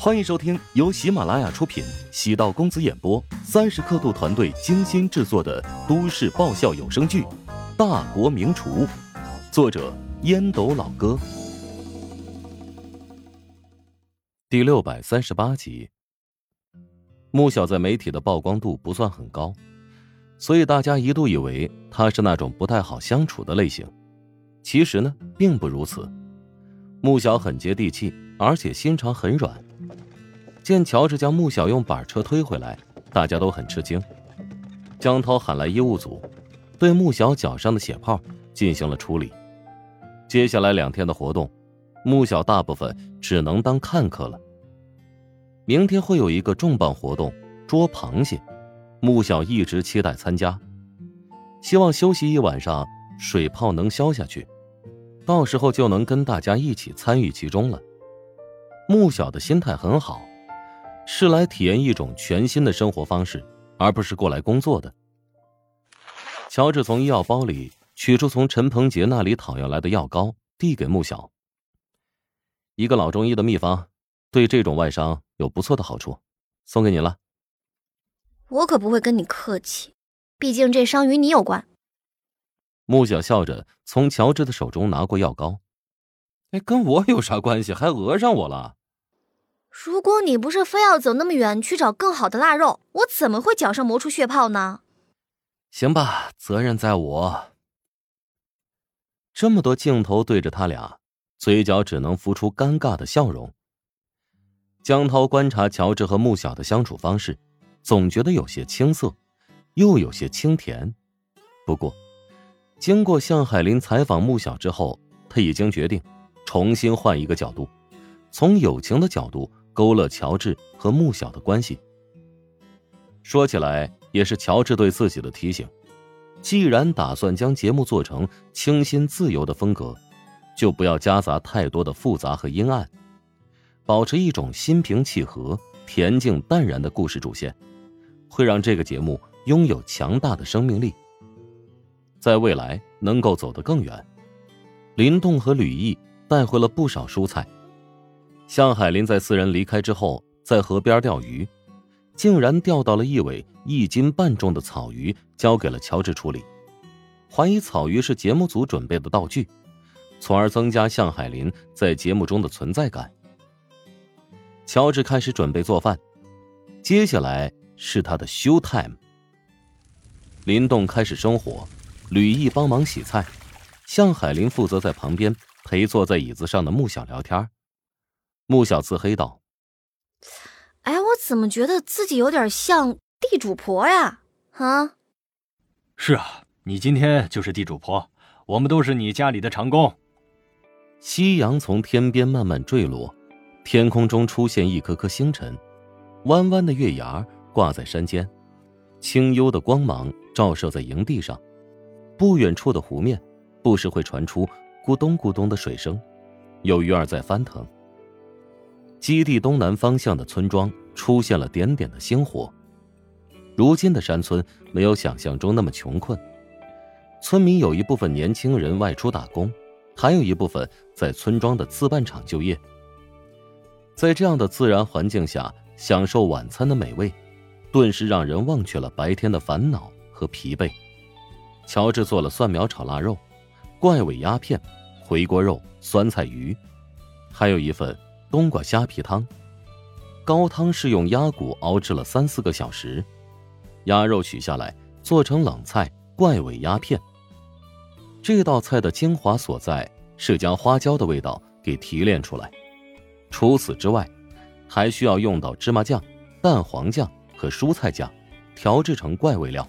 欢迎收听由喜马拉雅出品、喜道公子演播、三十刻度团队精心制作的都市爆笑有声剧《大国名厨》，作者烟斗老哥，第六百三十八集。穆小在媒体的曝光度不算很高，所以大家一度以为他是那种不太好相处的类型。其实呢，并不如此。穆小很接地气，而且心肠很软。见乔治将穆小用板车推回来，大家都很吃惊。江涛喊来医务组，对穆小脚上的血泡进行了处理。接下来两天的活动，穆小大部分只能当看客了。明天会有一个重磅活动——捉螃蟹，穆小一直期待参加，希望休息一晚上，水泡能消下去，到时候就能跟大家一起参与其中了。穆小的心态很好。是来体验一种全新的生活方式，而不是过来工作的。乔治从医药包里取出从陈鹏杰那里讨要来的药膏，递给穆小。一个老中医的秘方，对这种外伤有不错的好处，送给你了。我可不会跟你客气，毕竟这伤与你有关。穆小笑着从乔治的手中拿过药膏，哎，跟我有啥关系？还讹上我了？如果你不是非要走那么远去找更好的腊肉，我怎么会脚上磨出血泡呢？行吧，责任在我。这么多镜头对着他俩，嘴角只能浮出尴尬的笑容。江涛观察乔治和穆小的相处方式，总觉得有些青涩，又有些清甜。不过，经过向海林采访穆小之后，他已经决定重新换一个角度，从友情的角度。勾勒乔治和穆小的关系。说起来，也是乔治对自己的提醒：既然打算将节目做成清新自由的风格，就不要夹杂太多的复杂和阴暗，保持一种心平气和、恬静淡然的故事主线，会让这个节目拥有强大的生命力，在未来能够走得更远。林动和吕毅带回了不少蔬菜。向海林在四人离开之后，在河边钓鱼，竟然钓到了一尾一斤半重的草鱼，交给了乔治处理，怀疑草鱼是节目组准备的道具，从而增加向海林在节目中的存在感。乔治开始准备做饭，接下来是他的 show time。林动开始生火，吕毅帮忙洗菜，向海林负责在旁边陪坐在椅子上的穆小聊天。穆小自黑道：“哎，我怎么觉得自己有点像地主婆呀？啊？是啊，你今天就是地主婆，我们都是你家里的长工。”夕阳从天边慢慢坠落，天空中出现一颗颗星辰，弯弯的月牙挂在山间，清幽的光芒照射在营地上。不远处的湖面，不时会传出咕咚咕咚的水声，有鱼儿在翻腾。基地东南方向的村庄出现了点点的星火。如今的山村没有想象中那么穷困，村民有一部分年轻人外出打工，还有一部分在村庄的自办厂就业。在这样的自然环境下享受晚餐的美味，顿时让人忘却了白天的烦恼和疲惫。乔治做了蒜苗炒腊肉、怪尾鸭片、回锅肉、酸菜鱼，还有一份。冬瓜虾皮汤，高汤是用鸭骨熬制了三四个小时，鸭肉取下来做成冷菜怪尾鸭片。这道菜的精华所在是将花椒的味道给提炼出来，除此之外，还需要用到芝麻酱、蛋黄酱和蔬菜酱，调制成怪味料。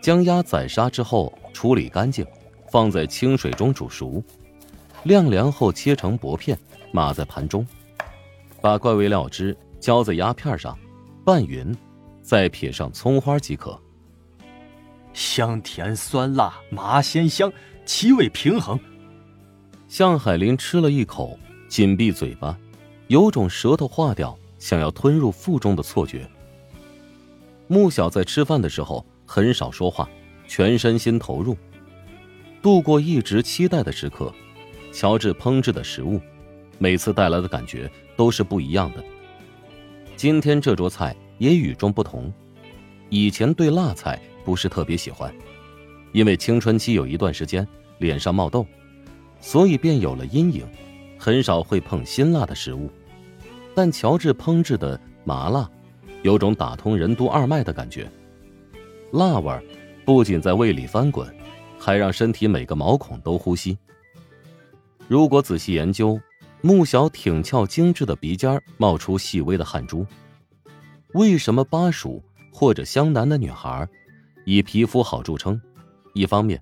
将鸭宰杀之后处理干净，放在清水中煮熟，晾凉后切成薄片。码在盘中，把怪味料汁浇在鸭片上，拌匀，再撇上葱花即可。香甜酸辣，麻鲜香，七味平衡。向海林吃了一口，紧闭嘴巴，有种舌头化掉，想要吞入腹中的错觉。穆小在吃饭的时候很少说话，全身心投入，度过一直期待的时刻。乔治烹制的食物。每次带来的感觉都是不一样的。今天这桌菜也与众不同。以前对辣菜不是特别喜欢，因为青春期有一段时间脸上冒痘，所以便有了阴影，很少会碰辛辣的食物。但乔治烹制的麻辣，有种打通任督二脉的感觉。辣味不仅在胃里翻滚，还让身体每个毛孔都呼吸。如果仔细研究，穆小挺翘精致的鼻尖冒出细微的汗珠。为什么巴蜀或者湘南的女孩以皮肤好著称？一方面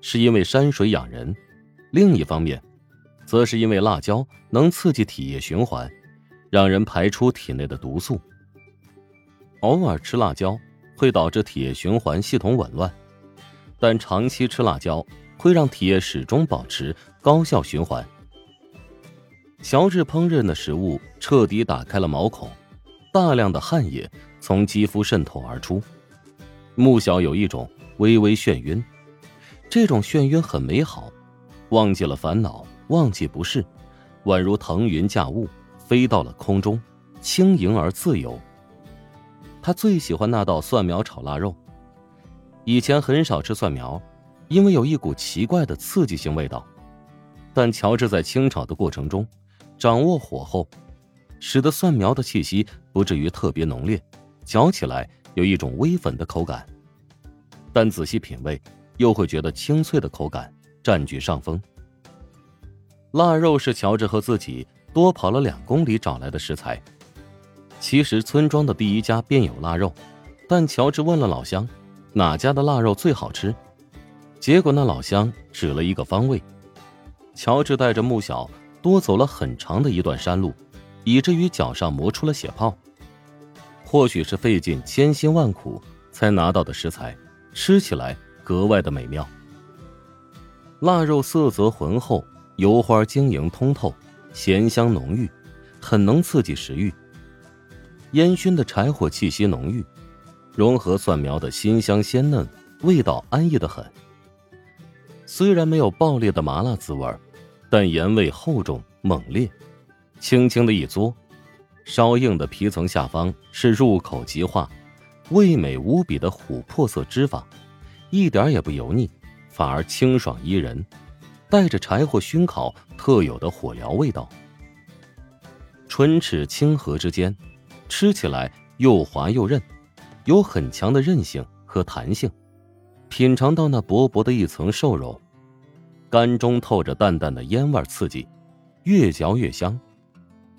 是因为山水养人，另一方面，则是因为辣椒能刺激体液循环。让人排出体内的毒素。偶尔吃辣椒会导致体液循环系统紊乱，但长期吃辣椒会让体液始终保持高效循环。乔治烹饪的食物彻底打开了毛孔，大量的汗液从肌肤渗透而出。穆小有一种微微眩晕，这种眩晕很美好，忘记了烦恼，忘记不适，宛如腾云驾雾。飞到了空中，轻盈而自由。他最喜欢那道蒜苗炒腊肉。以前很少吃蒜苗，因为有一股奇怪的刺激性味道。但乔治在清炒的过程中，掌握火候，使得蒜苗的气息不至于特别浓烈，嚼起来有一种微粉的口感。但仔细品味，又会觉得清脆的口感占据上风。腊肉是乔治和自己。多跑了两公里找来的食材。其实村庄的第一家便有腊肉，但乔治问了老乡，哪家的腊肉最好吃？结果那老乡指了一个方位。乔治带着穆小多走了很长的一段山路，以至于脚上磨出了血泡。或许是费尽千辛万苦才拿到的食材，吃起来格外的美妙。腊肉色泽浑厚，油花晶莹通透。咸香浓郁，很能刺激食欲。烟熏的柴火气息浓郁，融合蒜苗的辛香鲜嫩，味道安逸的很。虽然没有爆裂的麻辣滋味但盐味厚重猛烈。轻轻的一嘬，稍硬的皮层下方是入口即化、味美无比的琥珀色脂肪，一点也不油腻，反而清爽宜人。带着柴火熏烤特有的火燎味道，唇齿清和之间，吃起来又滑又韧，有很强的韧性和弹性。品尝到那薄薄的一层瘦肉，干中透着淡淡的烟味刺激，越嚼越香。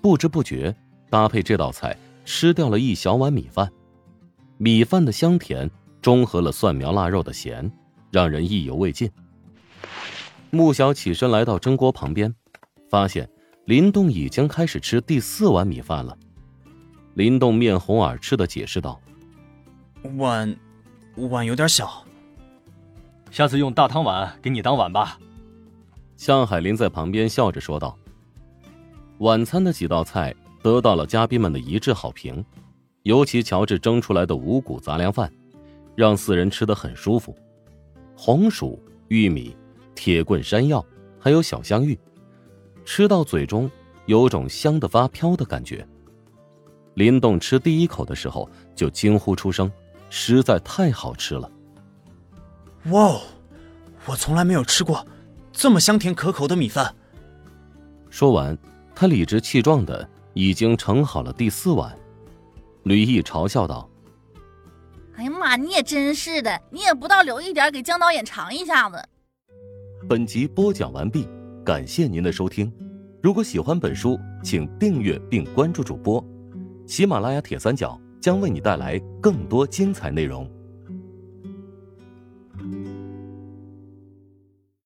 不知不觉搭配这道菜，吃掉了一小碗米饭。米饭的香甜中和了蒜苗腊肉的咸，让人意犹未尽。穆小起身来到蒸锅旁边，发现林动已经开始吃第四碗米饭了。林动面红耳赤的解释道：“碗，碗有点小，下次用大汤碗给你当碗吧。”向海林在旁边笑着说道。晚餐的几道菜得到了嘉宾们的一致好评，尤其乔治蒸出来的五谷杂粮饭，让四人吃得很舒服。红薯、玉米。铁棍山药，还有小香芋，吃到嘴中有种香的发飘的感觉。林动吃第一口的时候就惊呼出声，实在太好吃了！哇哦，我从来没有吃过这么香甜可口的米饭。说完，他理直气壮的已经盛好了第四碗。吕毅嘲笑道：“哎呀妈，你也真是的，你也不倒留一点给姜导演尝一下子。”本集播讲完毕，感谢您的收听。如果喜欢本书，请订阅并关注主播。喜马拉雅铁三角将为你带来更多精彩内容。